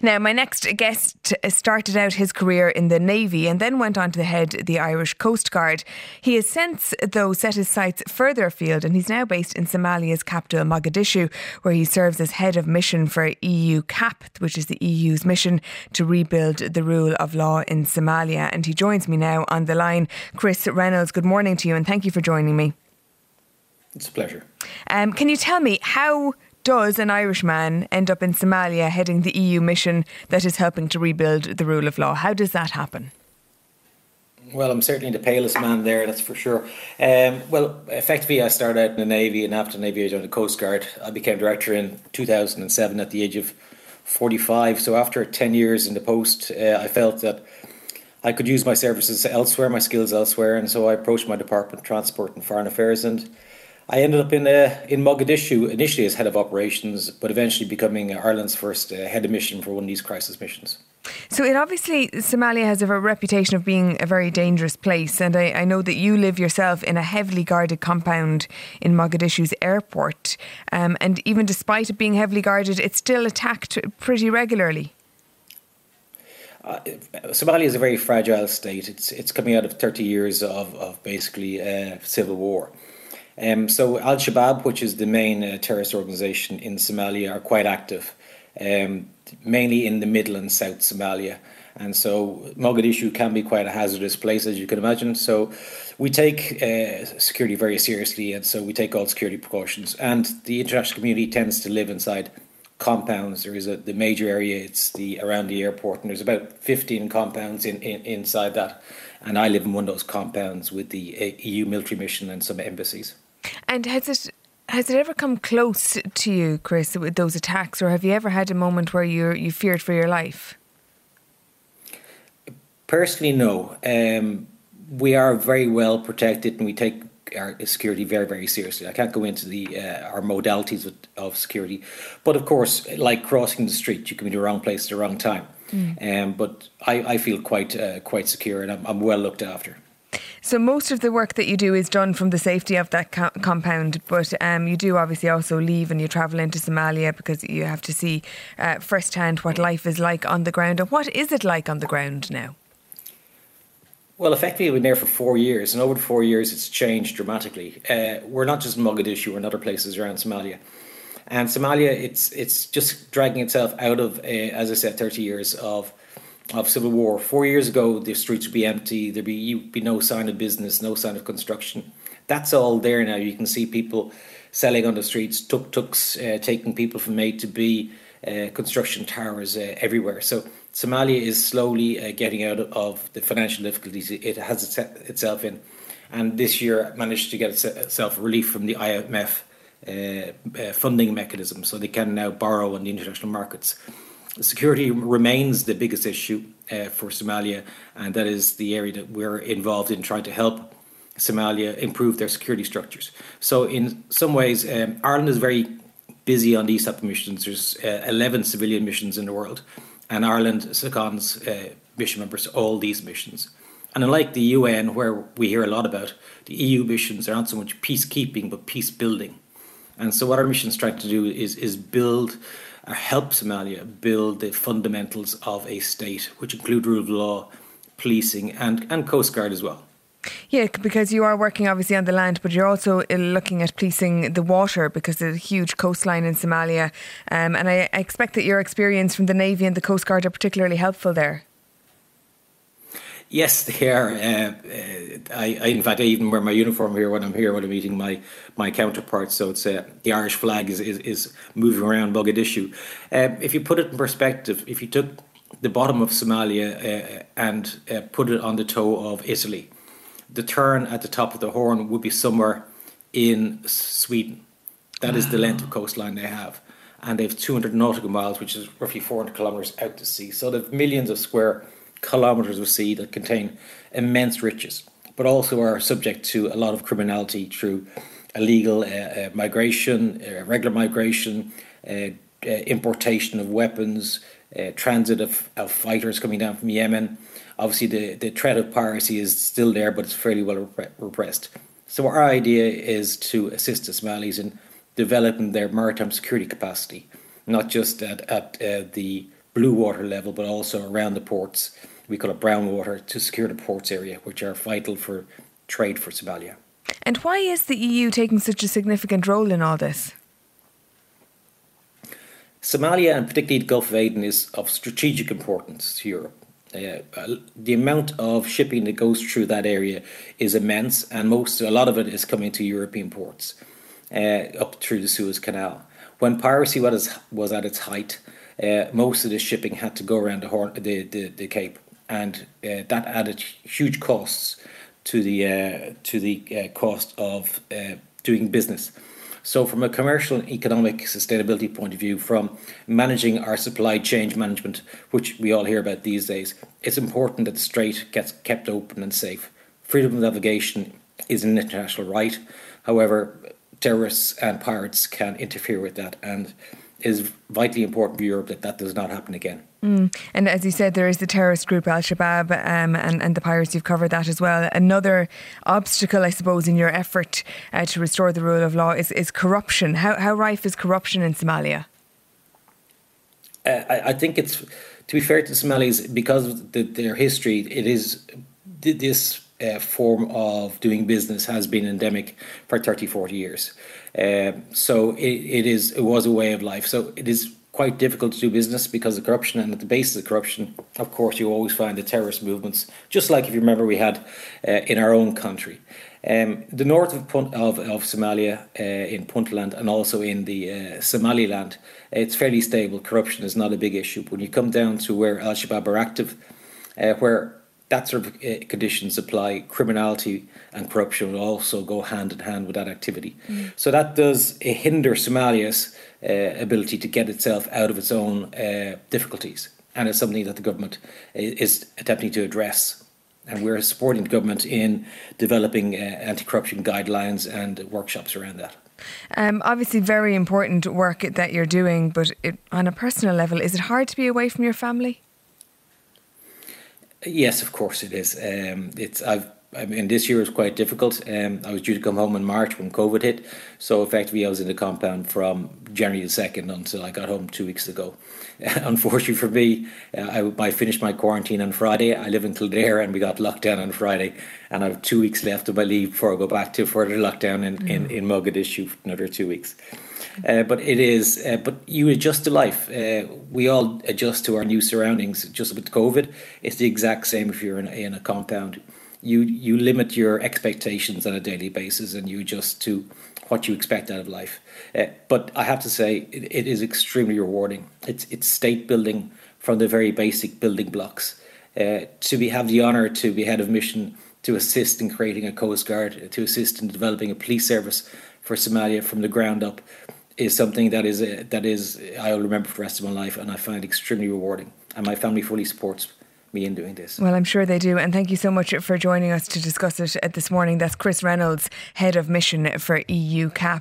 Now, my next guest started out his career in the Navy and then went on to head the Irish Coast Guard. He has since, though, set his sights further afield and he's now based in Somalia's capital, Mogadishu, where he serves as head of mission for EUCap, which is the EU's mission to rebuild the rule of law in Somalia. And he joins me now on the line. Chris Reynolds, good morning to you and thank you for joining me. It's a pleasure. Um, can you tell me how does an Irishman end up in Somalia heading the EU mission that is helping to rebuild the rule of law? How does that happen? Well, I'm certainly the palest man there, that's for sure. Um, well, effectively, I started out in the Navy, and after the Navy, I joined the Coast Guard. I became director in 2007 at the age of 45. So, after 10 years in the post, uh, I felt that I could use my services elsewhere, my skills elsewhere, and so I approached my department, of Transport and Foreign Affairs, and I ended up in uh, in Mogadishu initially as head of operations, but eventually becoming Ireland's first uh, head of mission for one of these crisis missions. So it obviously Somalia has a reputation of being a very dangerous place, and I, I, know that you live yourself in a heavily guarded compound in Mogadishu's airport, um, and even despite it being heavily guarded, it's still attacked pretty regularly. Uh, Somalia is a very fragile state. It's it's coming out of thirty years of of basically uh, civil war. Um, so Al Shabaab, which is the main uh, terrorist organization in Somalia, are quite active, um, mainly in the middle and south Somalia. And so Mogadishu can be quite a hazardous place, as you can imagine. So we take uh, security very seriously, and so we take all security precautions. And the international community tends to live inside compounds. There is a the major area. It's the around the airport, and there's about 15 compounds in, in inside that. And I live in one of those compounds with the uh, EU military mission and some embassies. And has it has it ever come close to you, Chris, with those attacks, or have you ever had a moment where you you feared for your life? Personally, no. Um, we are very well protected, and we take our security very, very seriously. I can't go into the uh, our modalities of, of, security, but of course, like crossing the street, you can be in the wrong place at the wrong time. Mm. Um, but I, I feel quite uh, quite secure, and I'm, I'm well looked after. So most of the work that you do is done from the safety of that co- compound, but um, you do obviously also leave and you travel into Somalia because you have to see uh, firsthand what life is like on the ground. And what is it like on the ground now? Well, effectively, we've been there for four years, and over the four years, it's changed dramatically. Uh, we're not just in Mogadishu; we're in other places around Somalia. And Somalia, it's it's just dragging itself out of, uh, as I said, thirty years of of civil war. Four years ago, the streets would be empty. There'd be be no sign of business, no sign of construction. That's all there now. You can see people selling on the streets, tuk tuks, uh, taking people from A to B, uh, construction towers uh, everywhere. So Somalia is slowly uh, getting out of the financial difficulties it has itself in, and this year managed to get itself relief from the IMF uh, uh, funding mechanism, so they can now borrow on the international markets security remains the biggest issue uh, for Somalia, and that is the area that we're involved in trying to help Somalia improve their security structures. So, in some ways, um, Ireland is very busy on these type of missions. There's uh, 11 civilian missions in the world, and Ireland seconds uh, mission members all these missions. And unlike the UN, where we hear a lot about, the EU missions are not so much peacekeeping but peace building. And so, what our mission is trying to do is is build or help Somalia build the fundamentals of a state, which include rule of law, policing, and, and Coast Guard as well. Yeah, because you are working obviously on the land, but you're also uh, looking at policing the water because there's a huge coastline in Somalia. Um, and I, I expect that your experience from the Navy and the Coast Guard are particularly helpful there. Yes, they are. Uh, uh, I, I, in fact, I even wear my uniform here when I'm here when I'm meeting my my counterparts. So it's uh, the Irish flag is, is, is moving around Mogadishu. Uh, if you put it in perspective, if you took the bottom of Somalia uh, and uh, put it on the toe of Italy, the turn at the top of the Horn would be somewhere in Sweden. That is the length of coastline they have. And they have 200 nautical miles, which is roughly 400 kilometres out to sea. So they have millions of square kilometres of sea that contain immense riches, but also are subject to a lot of criminality through illegal uh, uh, migration, uh, regular migration, uh, uh, importation of weapons, uh, transit of, of fighters coming down from Yemen. Obviously, the, the threat of piracy is still there, but it's fairly well repressed. So, our idea is to assist the Somalis in developing their maritime security capacity, not just at, at the blue water level, but also around the ports. We call it brown water to secure the ports area, which are vital for trade for Somalia. And why is the EU taking such a significant role in all this? Somalia, and particularly the Gulf of Aden, is of strategic importance to Europe. Uh, uh, the amount of shipping that goes through that area is immense, and most a lot of it is coming to European ports uh, up through the Suez Canal. When piracy was was at its height, uh, most of the shipping had to go around the, Horn, the, the, the Cape, and uh, that added huge costs to the uh, to the cost of doing business. So, from a commercial and economic sustainability point of view, from managing our supply chain management, which we all hear about these days, it's important that the strait gets kept open and safe. Freedom of navigation is an international right. However, terrorists and pirates can interfere with that, and is vitally important for Europe that that does not happen again. Mm. And as you said, there is the terrorist group Al Shabaab um, and, and the pirates. You've covered that as well. Another obstacle, I suppose, in your effort uh, to restore the rule of law is, is corruption. How, how rife is corruption in Somalia? Uh, I, I, think it's, to be fair to Somalis, because of the, their history, it is this uh, form of doing business has been endemic for 30, 40 years. Uh, so it, it is it was a way of life. So it is quite difficult to do business because of corruption. And at the basis of corruption, of course, you always find the terrorist movements, just like if you remember we had uh, in our own country. Um, the north of, of, of Somalia, uh, in Puntland, and also in the uh, Somaliland, it's fairly stable. Corruption is not a big issue. But When you come down to where Al Shabaab are active, uh, where that sort of uh, conditions apply, criminality and corruption will also go hand in hand with that activity. Mm. So that does hinder Somalia's uh, ability to get itself out of its own uh, difficulties. And it's something that the government is attempting to address. And we're supporting the government in developing uh, anti corruption guidelines and workshops around that. Um, obviously, very important work that you're doing, but it, on a personal level, is it hard to be away from your family? Yes, of course it is. Um, it's I've I mean, this year was quite difficult. Um, I was due to come home in March when COVID hit, so effectively I was in the compound from January the second until I got home two weeks ago. unfortunately for me, uh, I, I, finished my quarantine on Friday. I live in Kildare, and we got locked down on Friday, and I have two weeks left of my leave before I go back to further lockdown in mm. in, in Mogadishu for another two weeks. Uh, but it is, uh, but you adjust to life. Uh, we all adjust to our new surroundings. Just with COVID, it's the exact same if you're in, in a compound you you limit your expectations on a daily basis and you adjust to what you expect out of life. Uh, but I have to say, it, it is extremely rewarding. It's it's state building from the very basic building blocks. Uh, to be have the honour to be head of mission, to assist in creating a coast guard, to assist in developing a police service for Somalia from the ground up, is something that is uh, that is I will remember for the rest of my life, and I find extremely rewarding. And my family fully supports me in doing this. Well, I'm sure they do. And thank you so much for joining us to discuss it this morning. That's Chris Reynolds, Head of Mission for EUCap.